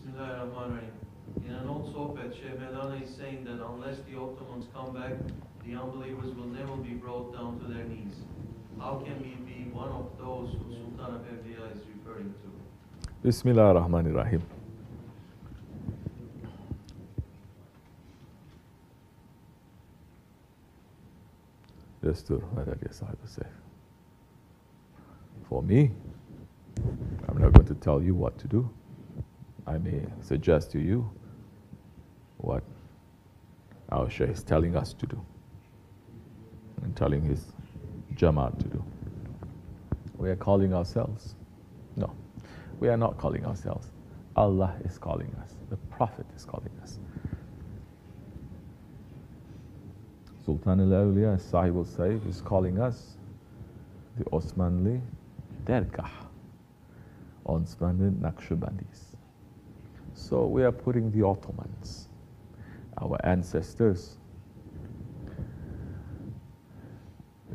Bismillahirrahmanirrahim. In an old sohbet, Sheikh Medana is saying that unless the Ottomans come back, the unbelievers will never be brought down to their knees. How can we be one of those who Sultan of Evliya is referring to? Bismillah ar-Rahman ar-Rahim. Sahib. For me, I'm not going to tell you what to do. I may suggest to you what Shaykh is telling us to do and telling his Jamaat to do. We are calling ourselves. No, we are not calling ourselves. Allah is calling us. The Prophet is calling us. Sultan al-Awliya, Sahib al-Saif is calling us the Osmanli Dergah, Osmanli Naqshbandis. So we are putting the Ottomans, our ancestors,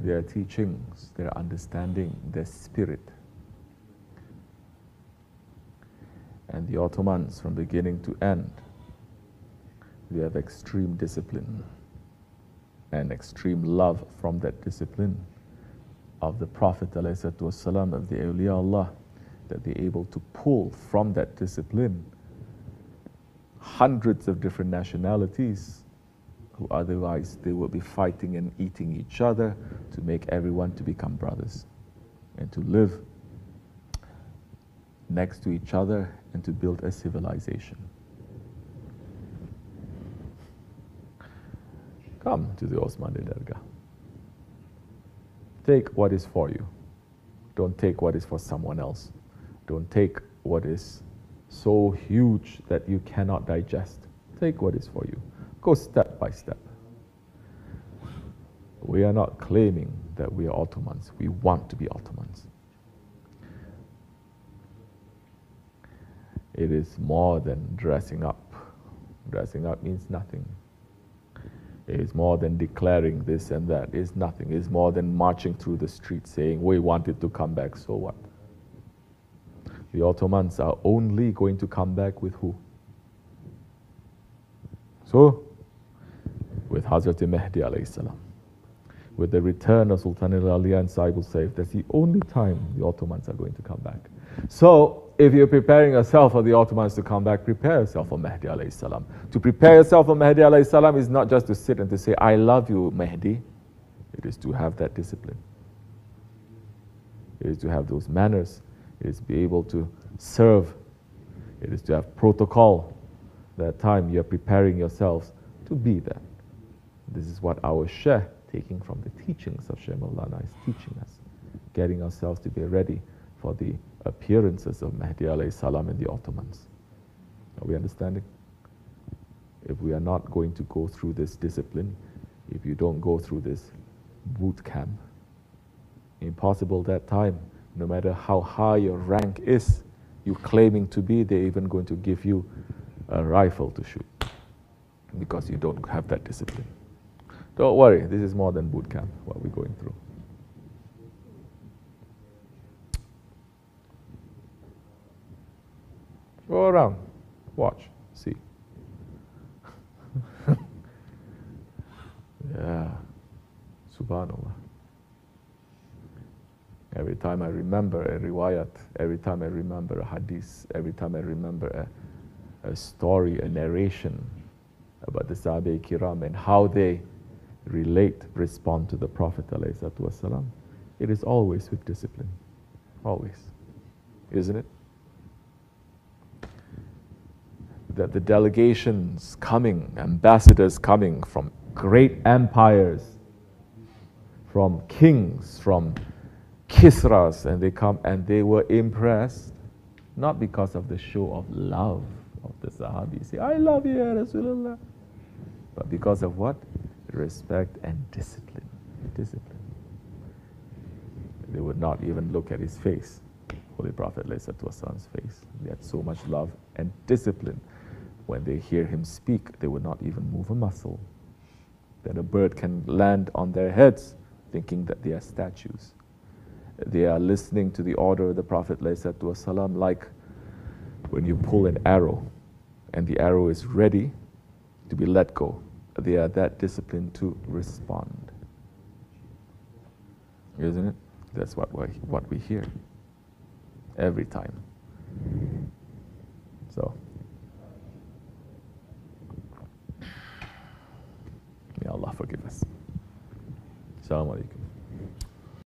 their teachings, their understanding, their spirit. And the Ottomans, from beginning to end, they have extreme discipline and extreme love from that discipline of the Prophet والسلام, of the awliya Allah, that they're able to pull from that discipline hundreds of different nationalities who otherwise they will be fighting and eating each other to make everyone to become brothers and to live next to each other and to build a civilization. Come to the Osmani Dargah. Take what is for you. Don't take what is for someone else. Don't take what is so huge that you cannot digest. Take what is for you. Go step by step. We are not claiming that we are Ottomans. We want to be Ottomans. It is more than dressing up. Dressing up means nothing. It is more than declaring this and that. It is nothing. It is more than marching through the streets saying, We wanted to come back, so what? The Ottomans are only going to come back with who? So, with Hazrat Mahdi alayhi salam. With the return of Sultan al-Awliya and Sahib al-Saif, that's the only time the Ottomans are going to come back. So, if you're preparing yourself for the Ottomans to come back, prepare yourself for Mahdi alayhi salam. To prepare yourself for Mahdi alayhi salam is not just to sit and to say, I love you, Mahdi. It is to have that discipline. It is to have those manners. It is to be able to serve. It is to have protocol. That time you're preparing yourselves to be that. This is what our Sheikh, taking from the teachings of Sheikh Maulana, is teaching us. Getting ourselves to be ready for the appearances of Mahdi alayhi salam and the Ottomans. Are we understanding? If we are not going to go through this discipline, if you don't go through this boot camp, impossible that time, no matter how high your rank is, you're claiming to be, they're even going to give you a rifle to shoot because you don't have that discipline. Don't worry, this is more than boot camp, what we're going through. Go around, watch, see. yeah, subhanAllah. Every time I remember a riwayat, every time I remember a hadith, every time I remember a, a story, a narration about the Sahabe Kiram and how they relate, respond to the Prophet it is always with discipline. Always. Isn't it? that the delegations coming, ambassadors coming from great empires, from kings, from Kisras, and they come and they were impressed, not because of the show of love of the Sahabi. Say, I love you, Rasulullah. But because of what? Respect and discipline. Discipline. They would not even look at his face. Holy Prophet son's face. They had so much love and discipline when they hear him speak, they would not even move a muscle. That a bird can land on their heads thinking that they are statues. They are listening to the order of the Prophet ﷺ like when you pull an arrow and the arrow is ready to be let go. They are that disciplined to respond. Isn't it? That's what we, what we hear every time. So, may Allah forgive us. Assalamu alaikum.